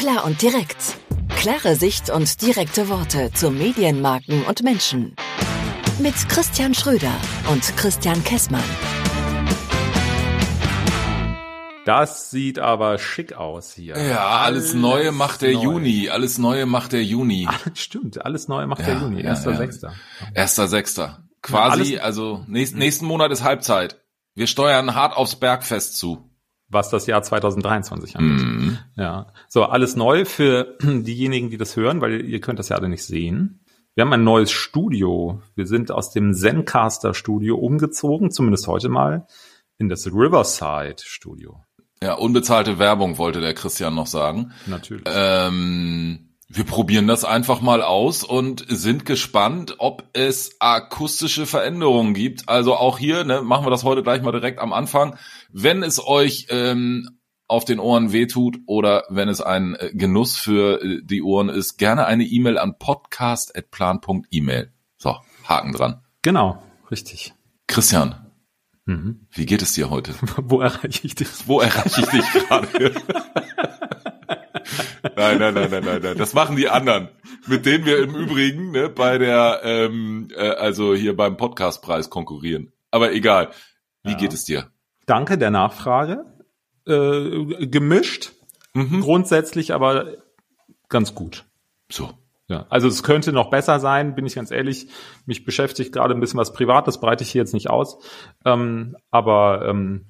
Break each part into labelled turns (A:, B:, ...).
A: Klar und direkt. Klare Sicht und direkte Worte zu Medienmarken und Menschen. Mit Christian Schröder und Christian Kessmann.
B: Das sieht aber schick aus hier.
C: Ja, alles, Neue macht der
B: neu.
C: Juni. Alles Neue macht der Juni.
B: Stimmt, alles Neue macht
C: Ja,
B: der Juni, erster
C: ja.
B: Sechster.
C: Erster Sechster. Quasi,
B: alles-
C: also nächsten, nächsten Monat ist Halbzeit. Wir steuern hart aufs Bergfest zu.
B: Was das Jahr 2023 angeht.
C: Mhm.
B: Ja. So, alles neu für diejenigen, die das hören, weil ihr könnt das ja alle nicht sehen. Wir haben ein neues Studio. Wir sind aus dem Zencaster Studio umgezogen, zumindest heute mal, in das Riverside Studio.
C: Ja, unbezahlte Werbung wollte der Christian noch sagen.
B: Natürlich.
C: Ähm, wir probieren das einfach mal aus und sind gespannt, ob es akustische Veränderungen gibt. Also auch hier, ne, machen wir das heute gleich mal direkt am Anfang. Wenn es euch ähm, auf den Ohren wehtut oder wenn es ein äh, Genuss für äh, die Ohren ist, gerne eine E-Mail an podcast.plan.email. So, Haken dran.
B: Genau, richtig.
C: Christian,
B: Mhm.
C: wie geht es dir heute?
B: Wo erreiche ich das?
C: Wo erreiche ich dich gerade? nein, nein, nein, nein, nein, nein. Das machen die anderen, mit denen wir im Übrigen ne, bei der, ähm, äh, also hier beim Podcastpreis konkurrieren. Aber egal. Wie
B: Ja.
C: geht es dir?
B: Danke der Nachfrage. Äh, gemischt,
C: Mhm.
B: grundsätzlich aber ganz gut.
C: So.
B: Ja, also es könnte noch besser sein, bin ich ganz ehrlich. Mich beschäftigt gerade ein bisschen was Privates, breite ich hier jetzt nicht aus. Ähm, aber ähm,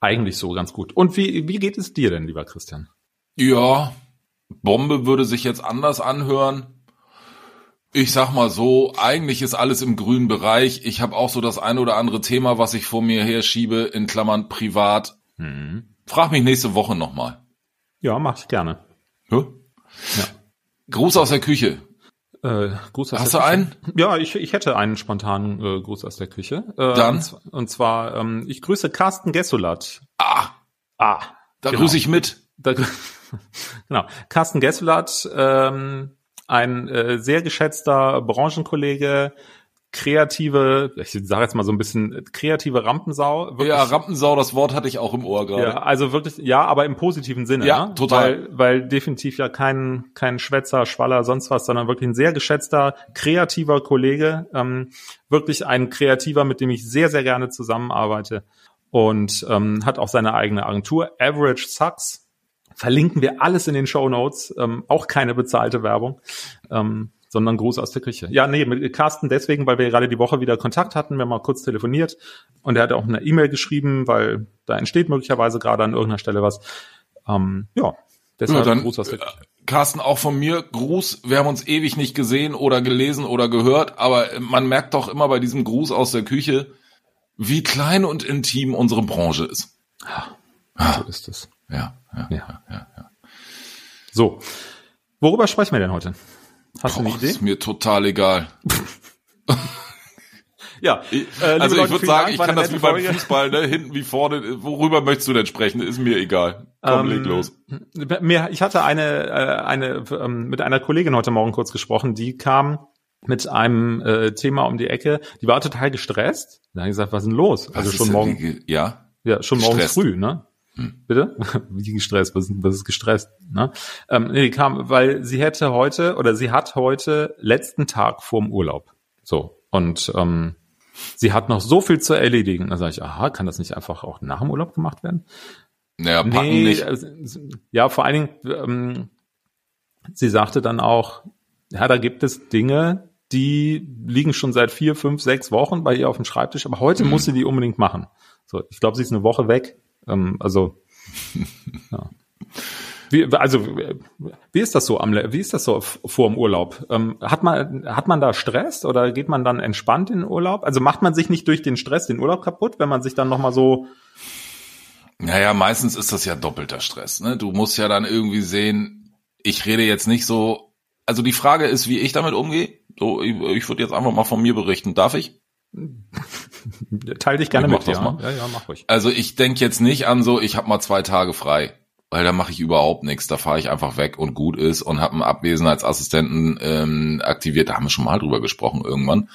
B: eigentlich so ganz gut. Und wie, wie geht es dir denn, lieber Christian?
C: Ja, Bombe würde sich jetzt anders anhören. Ich sag mal so, eigentlich ist alles im grünen Bereich. Ich habe auch so das ein oder andere Thema, was ich vor mir herschiebe, in Klammern privat. Frag mich nächste Woche nochmal.
B: Ja, mache ich gerne.
C: Ja. Gruß aus der Küche.
B: Äh, Gruß aus
C: Hast
B: der
C: du
B: Küche.
C: einen?
B: Ja, ich, ich hätte einen spontanen äh, Gruß aus der Küche. Äh,
C: Dann?
B: Und, und zwar, ähm, ich grüße Carsten Gessulat.
C: Ah,
B: Ah,
C: da
B: Genau.
C: grüße ich mit.
B: Da, genau. Carsten Gessulat, ähm, ein äh, sehr geschätzter Branchenkollege, kreative, ich sage jetzt mal so ein bisschen äh, kreative Rampensau. Wirklich,
C: Ja, Rampensau, das Wort hatte ich auch im Ohr
B: ja,
C: gerade.
B: also wirklich, ja, aber im positiven Sinne.
C: Ja,
B: ne?
C: total.
B: Weil, weil definitiv ja kein, kein Schwätzer, Schwaller, sonst was, sondern wirklich ein sehr geschätzter, kreativer Kollege. Ähm, wirklich ein Kreativer, mit dem ich sehr, sehr gerne zusammenarbeite. Und ähm, hat auch seine eigene Agentur, Average Sucks. Verlinken wir alles in den Show Notes. Ähm, auch keine bezahlte Werbung. Ähm, sondern Gruß aus der Küche. Ja, nee, mit Carsten deswegen, weil wir gerade die Woche wieder Kontakt hatten, wir haben mal kurz telefoniert und er hat auch eine E-Mail geschrieben, weil da entsteht möglicherweise gerade an irgendeiner Stelle was. Ähm, ja,
C: Ja,
B: deshalb
C: dann,
B: Gruß aus der Küche.
C: äh, Carsten, auch von mir Gruß. Wir haben uns ewig nicht gesehen oder gelesen oder gehört, aber man merkt doch immer bei diesem Gruß aus der Küche, wie klein und intim unsere Branche ist.
B: So ist es.
C: Ja, ja,
B: Ja.
C: ja, ja.
B: So, worüber sprechen wir denn heute? Hast du
C: Boah,
B: eine Idee?
C: ist mir total egal.
B: Ja, äh,
C: also
B: Leute,
C: ich würde sagen,
B: Dank,
C: ich kann das wie beim
B: Folge.
C: Fußball, ne, hinten wie vorne. Worüber möchtest du denn sprechen? Ist mir egal. Komm,
B: Ähm,
C: leg los.
B: Mir, ich hatte eine, äh, eine ähm, mit einer Kollegin heute Morgen kurz gesprochen, die kam mit einem äh, Thema um die Ecke. Die war total gestresst. Da habe ich gesagt, was ist denn los?
C: Was
B: also schon morgen,
C: die Ja,
B: ja, schon?
C: Hm.
B: früh, ne? Bitte? Wie gestresst? Was ist, was ist gestresst? Ne? Ähm, nee, die kam, weil sie hätte heute oder sie hat heute letzten Tag vorm Urlaub. So und ähm, sie hat noch so viel zu erledigen. Da sage ich, aha, kann das nicht einfach auch nach dem Urlaub gemacht werden?
C: naja, packen nicht.
B: also, ja, vor allen Dingen, ähm, sie sagte dann auch, ja, da gibt es Dinge, die liegen schon seit vier, fünf, sechs Wochen bei ihr auf dem Schreibtisch, aber heute
C: Mhm.
B: muss sie die unbedingt machen. So, ich glaube, sie ist eine Woche weg. Ähm, also, ja. Wie, also, wie ist das so am, wie ist das so vor dem Urlaub? Ähm, hat man, hat man da Stress oder geht man dann entspannt in den Urlaub? Also macht man sich nicht durch den Stress den Urlaub kaputt, wenn man sich dann nochmal so,
C: Naja, meistens ist das ja doppelter Stress. Ne? Du musst ja dann irgendwie sehen, ich rede jetzt nicht so. Also die Frage ist, wie ich damit umgehe. So, ich, ich würde jetzt einfach mal von mir berichten. Darf ich?
B: teile dich gerne
C: Ich
B: mit,
C: das
B: ja.
C: mal.
B: Ja, ja, mach ruhig.
C: Also ich denke jetzt nicht an so, ich habe mal zwei Tage frei. Weil da mache ich überhaupt nichts. Da fahre ich einfach weg und gut ist und habe einen Abwesenheitsassistenten ähm, aktiviert. Da haben wir schon mal drüber gesprochen irgendwann.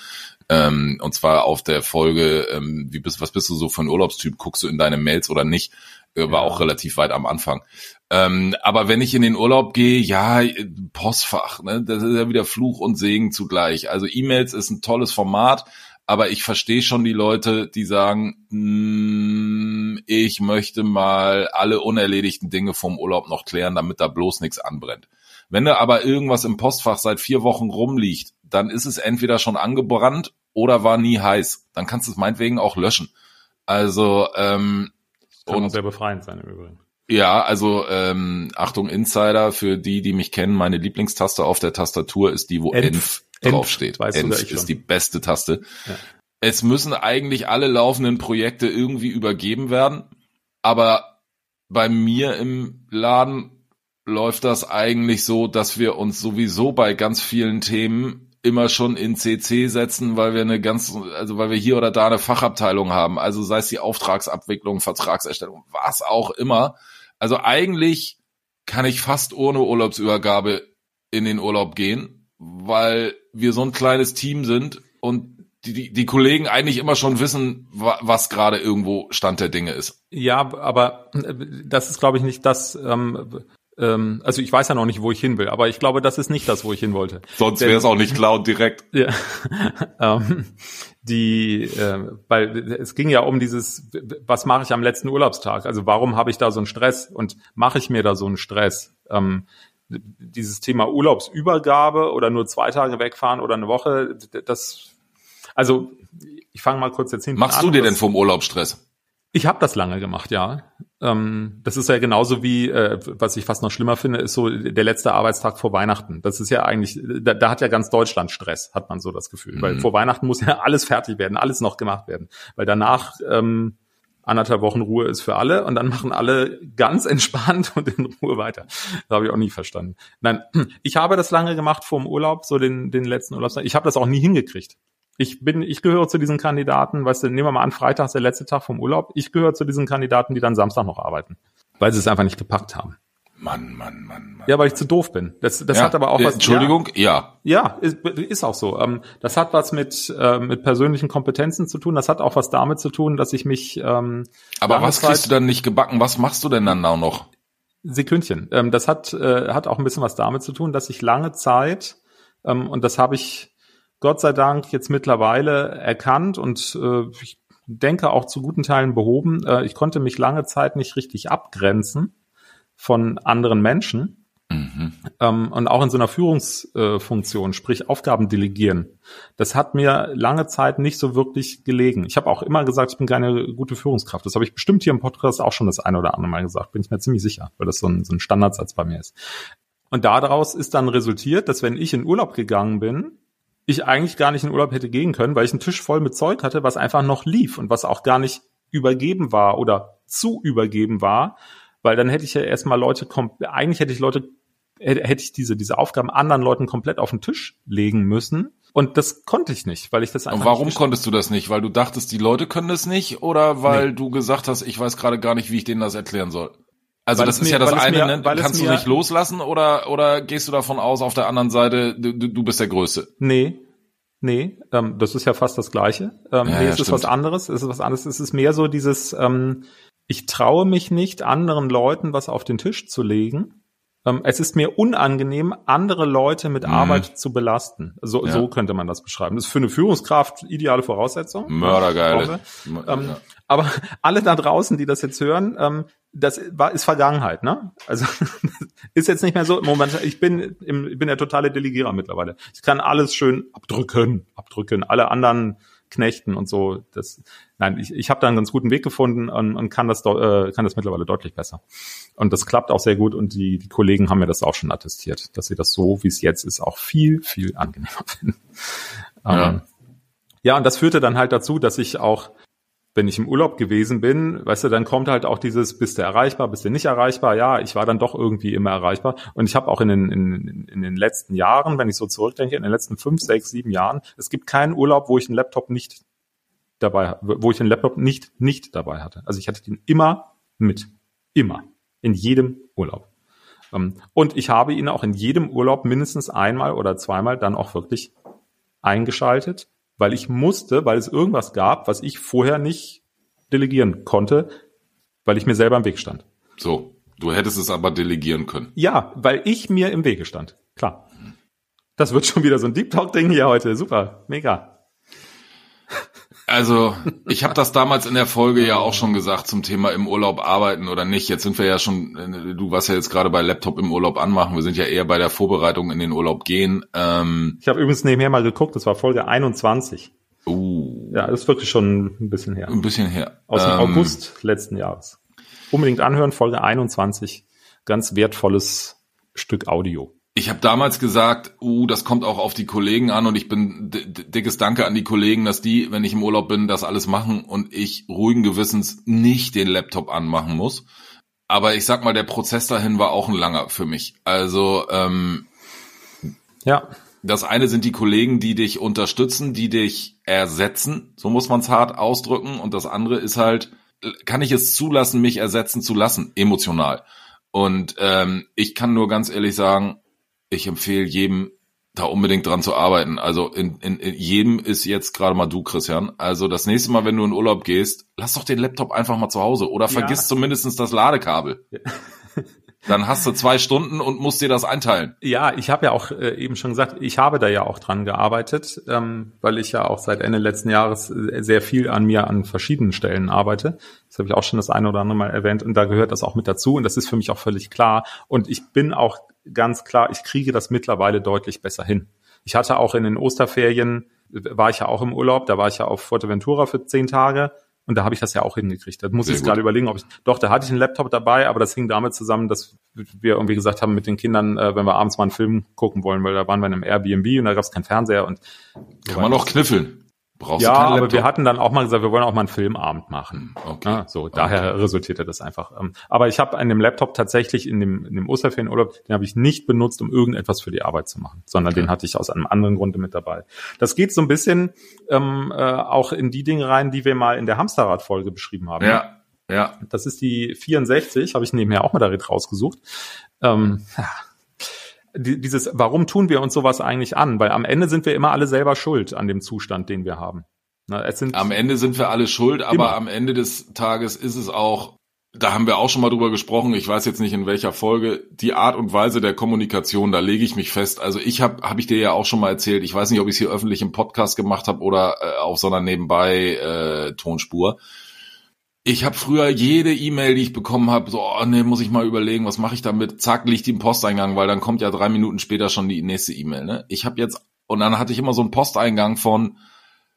C: Ähm, und zwar auf der Folge, ähm, wie bist, was bist du so für ein Urlaubstyp? Guckst du in deine Mails oder nicht? war ja. auch relativ weit am Anfang. Ähm, aber wenn ich in den Urlaub gehe, ja, Postfach, ne, das ist ja wieder Fluch und Segen zugleich. Also E-Mails ist ein tolles Format, aber ich verstehe schon die Leute, die sagen, mm, ich möchte mal alle unerledigten Dinge vom Urlaub noch klären, damit da bloß nichts anbrennt. Wenn da aber irgendwas im Postfach seit vier Wochen rumliegt, dann ist es entweder schon angebrannt oder war nie heiß. Dann kannst du es meinetwegen auch löschen. Also ähm,
B: das kann und, sehr befreiend sein im Übrigen.
C: Ja, also ähm, Achtung Insider für die, die mich kennen, meine Lieblingstaste auf der Tastatur ist die, wo Enf, Enf draufsteht. Weißt Enf ist schon. die beste Taste. Ja. Es müssen eigentlich alle laufenden Projekte irgendwie übergeben werden, aber bei mir im Laden läuft das eigentlich so, dass wir uns sowieso bei ganz vielen Themen immer schon in CC setzen, weil wir eine ganz, also weil wir hier oder da eine Fachabteilung haben. Also sei es die Auftragsabwicklung, Vertragserstellung, was auch immer. Also eigentlich kann ich fast ohne Urlaubsübergabe in den Urlaub gehen, weil wir so ein kleines Team sind und die, die, die Kollegen eigentlich immer schon wissen, was gerade irgendwo Stand der Dinge ist.
B: Ja, aber das ist, glaube ich, nicht das, ähm, ähm, also ich weiß ja noch nicht, wo ich hin will, aber ich glaube, das ist nicht das, wo ich hin wollte.
C: Sonst wäre es auch nicht klar und direkt.
B: Ja, ähm, die, äh, weil es ging ja um dieses, was mache ich am letzten Urlaubstag? Also warum habe ich da so einen Stress und mache ich mir da so einen Stress? Ähm, dieses Thema Urlaubsübergabe oder nur zwei Tage wegfahren oder eine Woche, das, also ich fange mal kurz jetzt
C: hin. Machst an, du dir denn vom Urlaub Stress?
B: Ich habe das lange gemacht, ja. Ähm, das ist ja genauso wie, äh, was ich fast noch schlimmer finde, ist so der letzte Arbeitstag vor Weihnachten. Das ist ja eigentlich, da, da hat ja ganz Deutschland Stress, hat man so das Gefühl. Mhm. Weil vor Weihnachten muss ja alles fertig werden, alles noch gemacht werden. Weil danach ähm, anderthalb Wochen Ruhe ist für alle und dann machen alle ganz entspannt und in Ruhe weiter. Das habe ich auch nie verstanden. Nein, ich habe das lange gemacht vor dem Urlaub, so den, den letzten Urlaubstag. Ich habe das auch nie hingekriegt ich bin, ich gehöre zu diesen Kandidaten, weißt du, nehmen wir mal an, Freitag ist der letzte Tag vom Urlaub. Ich gehöre zu diesen Kandidaten, die dann Samstag noch arbeiten, weil sie es einfach nicht gepackt haben.
C: Mann, Mann, Mann, Mann.
B: Ja, weil ich zu doof bin. Das, das ja, hat aber auch was.
C: Entschuldigung, ja.
B: Ja, ist, ist auch so. Ähm, das hat was mit äh, mit persönlichen Kompetenzen zu tun. Das hat auch was damit zu tun, dass ich mich. Ähm,
C: aber was kriegst du dann nicht gebacken? Was machst du denn dann auch noch?
B: Sekündchen. Ähm, das hat äh, hat auch ein bisschen was damit zu tun, dass ich lange Zeit ähm, und das habe ich Gott sei Dank jetzt mittlerweile erkannt und äh, ich denke auch zu guten Teilen behoben. Äh, ich konnte mich lange Zeit nicht richtig abgrenzen von anderen Menschen. Mhm. Ähm, und auch in so einer Führungsfunktion, äh, sprich Aufgaben delegieren. Das hat mir lange Zeit nicht so wirklich gelegen. Ich habe auch immer gesagt, ich bin keine gute Führungskraft. Das habe ich bestimmt hier im Podcast auch schon das eine oder andere Mal gesagt, bin ich mir ziemlich sicher, weil das so ein, so ein Standardsatz bei mir ist. Und daraus ist dann resultiert, dass wenn ich in Urlaub gegangen bin, ich eigentlich gar nicht in Urlaub hätte gehen können, weil ich einen Tisch voll mit Zeug hatte, was einfach noch lief und was auch gar nicht übergeben war oder zu übergeben war, weil dann hätte ich ja erstmal Leute, eigentlich hätte ich Leute, hätte ich diese, diese Aufgaben anderen Leuten komplett auf den Tisch legen müssen. Und das konnte ich nicht, weil ich das einfach.
C: Und warum konntest du das nicht? Weil du dachtest, die Leute können das nicht oder weil nee. du gesagt hast, ich weiß gerade gar nicht, wie ich denen das erklären soll? Also weil das ist mir, ja das eine, mir, ne? kannst du nicht loslassen oder oder gehst du davon aus, auf der anderen Seite, du, du bist der Größte?
B: Nee, nee, ähm, das ist ja fast das Gleiche. Ähm, ja, nee, ja, es ist was anderes, es ist was anderes. Es ist mehr so dieses, ähm, ich traue mich nicht, anderen Leuten was auf den Tisch zu legen. Ähm, es ist mir unangenehm, andere Leute mit mhm. Arbeit zu belasten. So, ja. so könnte man das beschreiben. Das ist für eine Führungskraft ideale Voraussetzung.
C: Mördergeile.
B: Ähm, aber alle da draußen, die das jetzt hören, ähm, das war, ist Vergangenheit, ne? Also ist jetzt nicht mehr so. Moment, ich bin, im, ich bin der totale Delegierer mittlerweile. Ich kann alles schön abdrücken, abdrücken. Alle anderen Knechten und so. Das, nein, ich, ich habe da einen ganz guten Weg gefunden und, und kann das äh, kann das mittlerweile deutlich besser. Und das klappt auch sehr gut und die, die Kollegen haben mir das auch schon attestiert, dass sie das so, wie es jetzt ist, auch viel viel angenehmer finden. Ja. Ähm, ja, und das führte dann halt dazu, dass ich auch wenn ich im Urlaub gewesen bin, weißt du, dann kommt halt auch dieses, bist du erreichbar, bist du nicht erreichbar? Ja, ich war dann doch irgendwie immer erreichbar. Und ich habe auch in den, in, in den letzten Jahren, wenn ich so zurückdenke, in den letzten fünf, sechs, sieben Jahren, es gibt keinen Urlaub, wo ich einen Laptop nicht dabei, wo ich einen Laptop nicht, nicht dabei hatte. Also ich hatte den immer mit. Immer. In jedem Urlaub. Ähm, und ich habe ihn auch in jedem Urlaub mindestens einmal oder zweimal dann auch wirklich eingeschaltet weil ich musste, weil es irgendwas gab, was ich vorher nicht delegieren konnte, weil ich mir selber im Weg stand.
C: So, du hättest es aber delegieren können.
B: Ja, weil ich mir im Wege stand. Klar. Das wird schon wieder so ein Deep Talk Ding hier heute. Super, mega.
C: Also, ich habe das damals in der Folge ja auch schon gesagt zum Thema im Urlaub arbeiten oder nicht. Jetzt sind wir ja schon, du warst ja jetzt gerade bei Laptop im Urlaub anmachen. Wir sind ja eher bei der Vorbereitung in den Urlaub gehen. Ähm,
B: Ich habe übrigens nebenher mal geguckt, das war Folge 21.
C: uh,
B: Ja, das ist wirklich schon ein bisschen her.
C: ein bisschen her.
B: Aus dem
C: Ähm,
B: August letzten Jahres. Unbedingt anhören, Folge 21. Ganz wertvolles Stück Audio.
C: Ich habe damals gesagt, uh, das kommt auch auf die Kollegen an und ich bin dickes Danke an die Kollegen, dass die, wenn ich im Urlaub bin, das alles machen und ich ruhigen Gewissens nicht den Laptop anmachen muss. Aber ich sag mal, der Prozess dahin war auch ein langer für mich. Also ähm,
B: Ja,
C: das eine sind die Kollegen, die dich unterstützen, die dich ersetzen, so muss man es hart ausdrücken. Und das andere ist halt, kann ich es zulassen, mich ersetzen zu lassen, emotional. Und ähm, ich kann nur ganz ehrlich sagen, ich empfehle jedem, da unbedingt dran zu arbeiten. Also in, in, in jedem ist jetzt gerade mal du, Christian. Also das nächste Mal, wenn du in Urlaub gehst, lass doch den Laptop einfach mal zu Hause oder vergiss
B: Ja.
C: zumindestens das Ladekabel. Dann hast du zwei Stunden und musst dir das einteilen.
B: Ja, ich habe ja auch äh, eben schon gesagt, ich habe da ja auch dran gearbeitet, ähm, weil ich ja auch seit Ende letzten Jahres sehr viel an mir an verschiedenen Stellen arbeite. Das habe ich auch schon das eine oder andere Mal erwähnt und da gehört das auch mit dazu und das ist für mich auch völlig klar. Und ich bin auch ganz klar, ich kriege das mittlerweile deutlich besser hin. Ich hatte auch in den Osterferien, war ich ja auch im Urlaub, da war ich ja auf Fuerteventura für zehn Tage. Und da habe ich das ja auch hingekriegt. Da muss
C: Sehr
B: ich gerade überlegen, ob ich. Doch, da hatte ich einen Laptop dabei, aber das hing damit zusammen, dass wir irgendwie gesagt haben mit den Kindern, äh, wenn wir abends mal einen Film gucken wollen, weil da waren wir in einem Airbnb und da gab es keinen Fernseher und so
C: Kann man doch kniffeln. Brauchst
B: Ja, aber
C: Laptop.
B: wir hatten dann auch mal gesagt, wir wollen auch mal einen Filmabend machen.
C: Okay.
B: Ja, so, daher resultierte das einfach. Ähm, Aber ich habe an dem Laptop tatsächlich in dem, in dem Osterferienurlaub, den habe ich nicht benutzt, um irgendetwas für die Arbeit zu machen, sondern den hatte ich aus einem anderen Grunde mit dabei. Das geht so ein bisschen ähm, äh, auch in die Dinge rein, die wir mal in der Hamsterrad-Folge beschrieben haben.
C: Ja, ja.
B: Das ist die 64, habe ich nebenher auch mal darin rausgesucht. Ähm, ja. Die- dieses, warum tun wir uns sowas eigentlich an? Weil am Ende sind wir immer alle selber schuld an dem Zustand, den wir haben. Sind,
C: Am Ende sind wir alle schuld, aber
B: Immer.
C: am Ende des Tages ist es auch, da haben wir auch schon mal drüber gesprochen, ich weiß jetzt nicht in welcher Folge, die Art und Weise der Kommunikation, da lege ich mich fest. Also ich habe, habe ich dir ja auch schon mal erzählt, ich weiß nicht, ob ich es hier öffentlich im Podcast gemacht habe oder äh, auf so einer nebenbei äh, Tonspur. Ich habe früher jede E-Mail, die ich bekommen habe, so, oh, nee, muss ich mal überlegen, was mache ich damit? Zack, liegt die im Posteingang, weil dann kommt ja drei Minuten später schon die nächste E-Mail. Ne? Ich habe jetzt, und dann hatte ich immer so einen Posteingang von,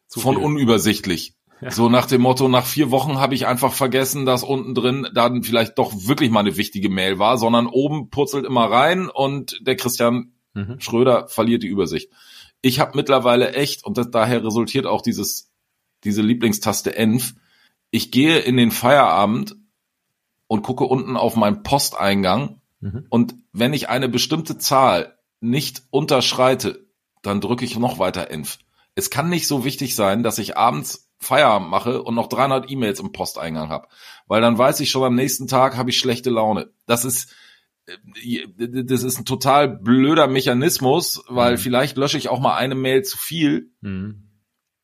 B: Zu
C: von
B: viel.
C: unübersichtlich.
B: Ja.
C: So nach dem Motto, nach vier Wochen habe ich einfach vergessen, dass unten drin dann vielleicht doch wirklich mal eine wichtige Mail war, sondern oben purzelt immer rein und der Christian
B: Mhm.
C: Schröder verliert die Übersicht. Ich habe mittlerweile echt, und das, daher resultiert auch dieses, diese Lieblingstaste Env, ich gehe in den Feierabend und gucke unten auf meinen Posteingang
B: Mhm.
C: und wenn ich eine bestimmte Zahl nicht unterschreite, dann drücke ich noch weiter Env. Es kann nicht so wichtig sein, dass ich abends Feierabend mache und noch 300 E-Mails im Posteingang habe, weil dann weiß ich schon am nächsten Tag habe ich schlechte Laune. Das ist äh, das ist ein total blöder Mechanismus, weil
B: Mhm.
C: vielleicht lösche ich auch mal eine Mail zu viel.
B: Mhm.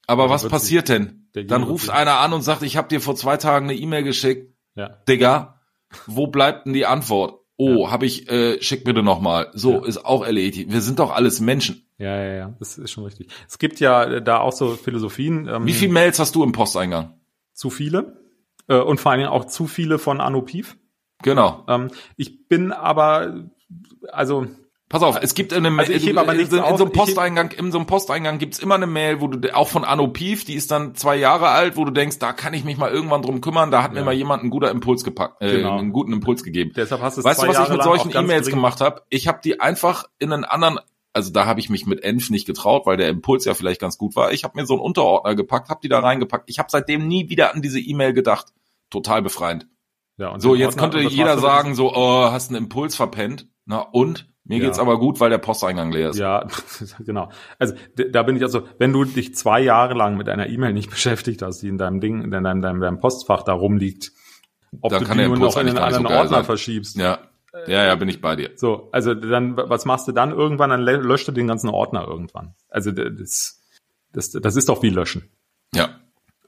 C: Aber was passiert denn? Dann ruft einer an und sagt, ich habe dir vor zwei Tagen eine E-Mail geschickt.
B: Ja.
C: Digga, wo bleibt denn die Antwort? Oh,
B: Ja.
C: habe ich, äh, schick bitte nochmal. So,
B: Ja.
C: ist auch erledigt. Wir sind doch alles Menschen.
B: Ja, ja, ja, das ist schon richtig. Es gibt ja äh, da auch so Philosophien. Ähm,
C: Wie viele Mails hast du im Posteingang?
B: Zu viele. Äh, und vor allen Dingen auch zu viele von Anopiv.
C: Genau.
B: Ähm, ich bin aber, also,
C: Pass auf, es gibt in einem,
B: Also ich hebe aber
C: in, in, in so einem
B: ich
C: Posteingang, in so einem Posteingang gibt's immer eine Mail, wo du auch von Anopiv, die ist dann zwei Jahre alt, wo du denkst, da kann ich mich mal irgendwann drum kümmern, da hat mir
B: Ja.
C: mal jemand einen guten Impuls gepackt, äh,
B: Genau.
C: einen guten Impuls gegeben.
B: deshalb hast du
C: Weißt du, was ich
B: Jahre
C: mit
B: lang
C: solchen E-Mails gemacht habe? Ich habe die einfach in einen anderen, also da habe ich mich mit Enf nicht getraut, weil der Impuls ja vielleicht ganz gut war. Ich habe mir so einen Unterordner gepackt, habe die da reingepackt. Ich habe seitdem nie wieder an diese E-Mail gedacht. Total befreiend.
B: Ja, und
C: So, jetzt
B: Ordner-
C: könnte jeder sagen, so, oh, hast einen Impuls verpennt. Na und? Mir
B: Ja.
C: geht's aber gut, weil der Posteingang leer ist.
B: Ja, genau. Also da bin ich also, wenn du dich zwei Jahre lang mit einer E-Mail nicht beschäftigt hast, die in deinem Ding, in deinem, deinem, deinem Postfach da rumliegt, ob
C: Dann
B: du
C: kann
B: die nur noch in einen
C: so
B: anderen
C: geil
B: Ordner
C: sein.
B: verschiebst.
C: Ja, ja, ja, bin ich bei dir.
B: So, also dann, was machst du dann irgendwann? Dann lö- löscht du den ganzen Ordner irgendwann. Also das, das, das ist doch wie löschen.
C: Ja.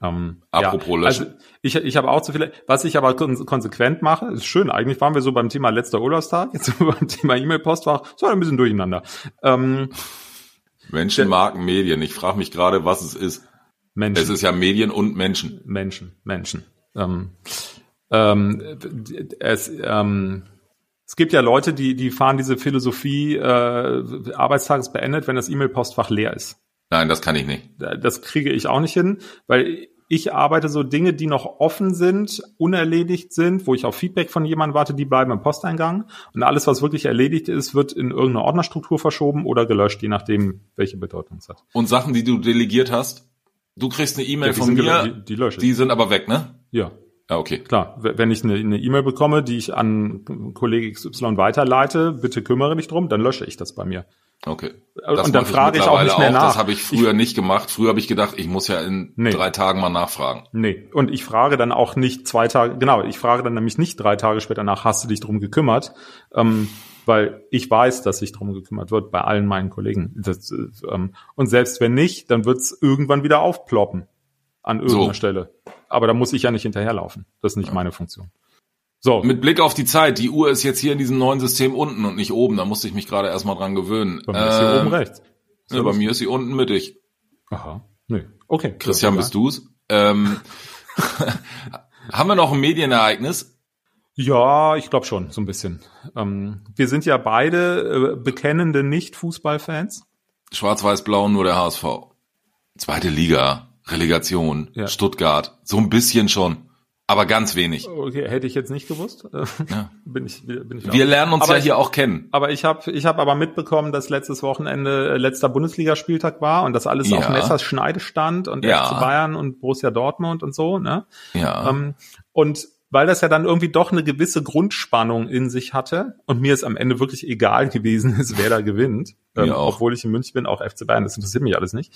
B: Ähm,
C: Apropos
B: ja,
C: löschen.
B: Also ich, ich habe auch zu viele, was ich aber kon konsequent mache, ist schön, eigentlich waren wir so beim Thema letzter Urlaubstag, jetzt beim Thema E-Mail-Postfach, so ein bisschen durcheinander. Ähm,
C: Menschen, Marken, Medien. Ich frage mich gerade, was es ist.
B: Menschen.
C: Es ist ja Medien und Menschen.
B: Menschen, Menschen. Ähm, ähm, es, ähm, es gibt ja Leute, die, die fahren diese Philosophie, äh, Arbeitstages beendet, wenn das E-Mail-Postfach leer ist.
C: Nein, das kann ich nicht.
B: Das kriege ich auch nicht hin, weil ich arbeite so Dinge, die noch offen sind, unerledigt sind, wo ich auf Feedback von jemandem warte, die bleiben im Posteingang. Und alles, was wirklich erledigt ist, wird in irgendeine Ordnerstruktur verschoben oder gelöscht, je nachdem, welche Bedeutung es hat.
C: Und Sachen, die du delegiert hast, du kriegst eine E-Mail
B: Ja,
C: von mir,
B: die- die lösche ich.
C: die sind aber weg, ne?
B: Ja,
C: Ja, okay.
B: klar. Wenn ich eine eine E-Mail bekomme, die ich an Kollege XY weiterleite, bitte kümmere dich drum, dann lösche ich das bei mir.
C: Okay.
B: Und dann frage ich auch nicht mehr nach.
C: Das habe ich früher nicht gemacht. Früher habe ich gedacht, ich muss ja in
B: Nee.
C: drei Tagen mal nachfragen.
B: Nee, und ich frage dann auch nicht zwei Tage, genau, ich frage dann nämlich nicht drei Tage später nach, hast du dich drum gekümmert? Ähm, weil ich weiß, dass sich drum gekümmert wird bei allen meinen Kollegen. Das, äh, ähm, und selbst wenn nicht, dann wird es irgendwann wieder aufploppen an irgendeiner
C: So.
B: Stelle. Aber da muss ich ja nicht hinterherlaufen. Das ist nicht meine Funktion. So,
C: Mit Blick auf die Zeit, die Uhr ist jetzt hier in diesem neuen System unten und nicht oben. Da musste ich mich gerade erstmal dran gewöhnen.
B: bei mir ist hier
C: Ähm,
B: oben rechts.
C: Ja, bei mir ist sie unten mittig.
B: Aha, nee, okay.
C: Christian, bist du's? Ähm, haben wir noch ein Medienereignis?
B: Ja, ich glaube schon, so ein bisschen. Ähm, wir sind ja beide äh, bekennende Nicht-Fußballfans.
C: Schwarz-Weiß-Blau, nur der HSV. Zweite Liga, Relegation,
B: Ja.
C: Stuttgart. So ein bisschen schon. Aber ganz wenig.
B: Okay, hätte ich jetzt nicht gewusst.
C: Ja.
B: bin ich, bin ich
C: Wir lernen uns
B: Aber
C: ja
B: ich-
C: hier auch kennen.
B: Aber ich habe ich hab aber mitbekommen, dass letztes Wochenende äh, letzter Bundesligaspieltag war und dass alles
C: Ja.
B: auf Messers Schneide stand und
C: Ja.
B: FC Bayern und Borussia Dortmund und so, ne?
C: Ja.
B: Ähm, und weil das ja dann irgendwie doch eine gewisse Grundspannung in sich hatte und mir es am Ende wirklich egal gewesen ist, wer da gewinnt, ähm,
C: auch.
B: obwohl ich in München bin, auch FC Bayern, das interessiert mich alles nicht,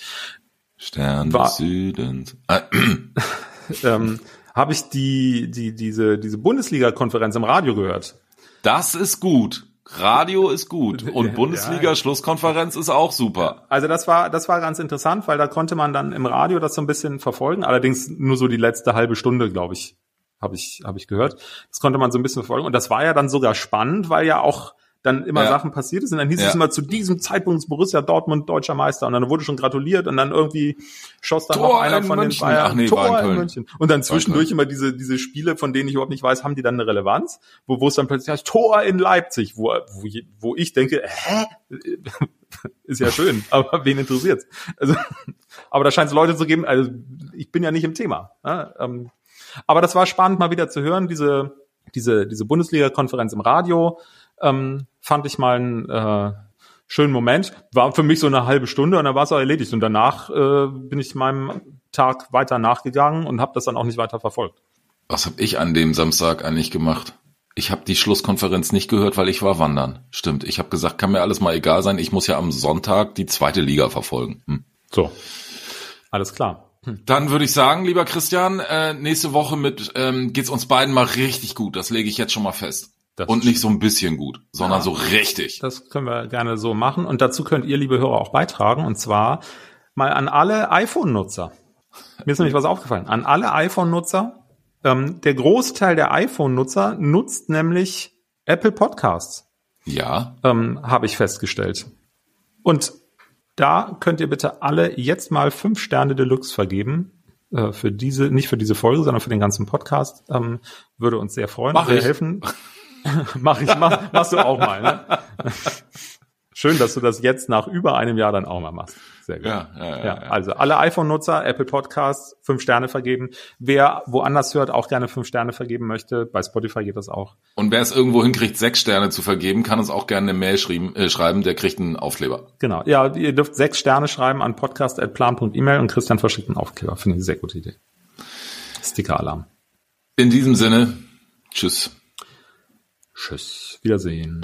C: Stern
B: war-
C: des Südens. Äh,
B: ähm, habe ich die, die, diese, diese Bundesliga-Konferenz im Radio gehört.
C: Das ist gut. Radio ist gut. Und
B: Ja,
C: Bundesliga-Schlusskonferenz ist auch super.
B: Also das war, das war ganz interessant, weil da konnte man dann im Radio das so ein bisschen verfolgen. Allerdings nur so die letzte halbe Stunde, glaube ich, habe ich, habe ich gehört. Das konnte man so ein bisschen verfolgen. Und das war ja dann sogar spannend, weil ja auch dann immer
C: Ja.
B: Sachen passiert sind. Dann hieß
C: Ja.
B: es immer zu diesem Zeitpunkt ist Borussia Dortmund deutscher Meister und dann wurde schon gratuliert und dann irgendwie schoss dann
C: Tor
B: noch einer
C: in
B: von
C: München.
B: den Bayern
C: Ach nee,
B: Tor
C: in
B: in. München. Und dann zwischendurch immer diese diese Spiele, von denen ich überhaupt nicht weiß, haben die dann eine Relevanz, wo wo es dann plötzlich heißt Tor in Leipzig, wo wo, wo ich denke, hä? ist ja schön, aber wen interessiert's? Also, aber da scheint es Leute zu geben, also ich bin ja nicht im Thema. Ja, ähm, aber das war spannend, mal wieder zu hören, diese, diese, diese Bundesliga-Konferenz im Radio. Ähm, fand ich mal einen äh, schönen Moment. War für mich so eine halbe Stunde und dann war es auch erledigt. Und danach äh, bin ich meinem Tag weiter nachgegangen und habe das dann auch nicht weiter verfolgt.
C: Was habe ich an dem Samstag eigentlich gemacht? Ich habe die Schlusskonferenz nicht gehört, weil ich war wandern. Stimmt. Ich habe gesagt, kann mir alles mal egal sein. Ich muss ja am Sonntag die zweite Liga verfolgen. Hm.
B: So, alles klar. Hm.
C: Dann würde ich sagen, lieber Christian, äh, nächste Woche mit ähm, geht's uns beiden mal richtig gut. Das lege ich jetzt schon mal fest.
B: Das
C: Und nicht so ein bisschen gut, sondern
B: Ja.
C: so richtig.
B: Das können wir gerne so machen. Und dazu könnt ihr, liebe Hörer, auch beitragen. Und zwar mal an alle iPhone-Nutzer. Mir ist nämlich was aufgefallen. An alle iPhone-Nutzer. Ähm, der Großteil der iPhone-Nutzer nutzt nämlich Apple Podcasts,
C: Ja.
B: ähm, habe ich festgestellt. Und da könnt ihr bitte alle jetzt mal fünf Sterne Deluxe vergeben. Äh, für diese, nicht für diese Folge, sondern für den ganzen Podcast. Ähm, würde uns sehr freuen.
C: Mach ich.
B: helfen. mach ich, mach, machst du auch mal, ne? Schön, dass du das jetzt nach über einem Jahr dann auch mal machst. Sehr gut.
C: Ja, ja,
B: ja,
C: Ja,
B: also alle iPhone-Nutzer, Apple Podcasts, fünf Sterne vergeben. Wer woanders hört, auch gerne fünf Sterne vergeben möchte. Bei Spotify geht das auch.
C: Und wer es irgendwo hinkriegt, sechs Sterne zu vergeben, kann uns auch gerne eine Mail schreiben, äh, schreiben der kriegt einen Aufkleber.
B: Genau. Ja, ihr dürft sechs Sterne schreiben an podcast.plan.email und Christian verschickt einen Aufkleber. Finde ich eine sehr gute Idee. Sticker-Alarm.
C: In diesem Sinne, tschüss.
B: Tschüss. Wiedersehen.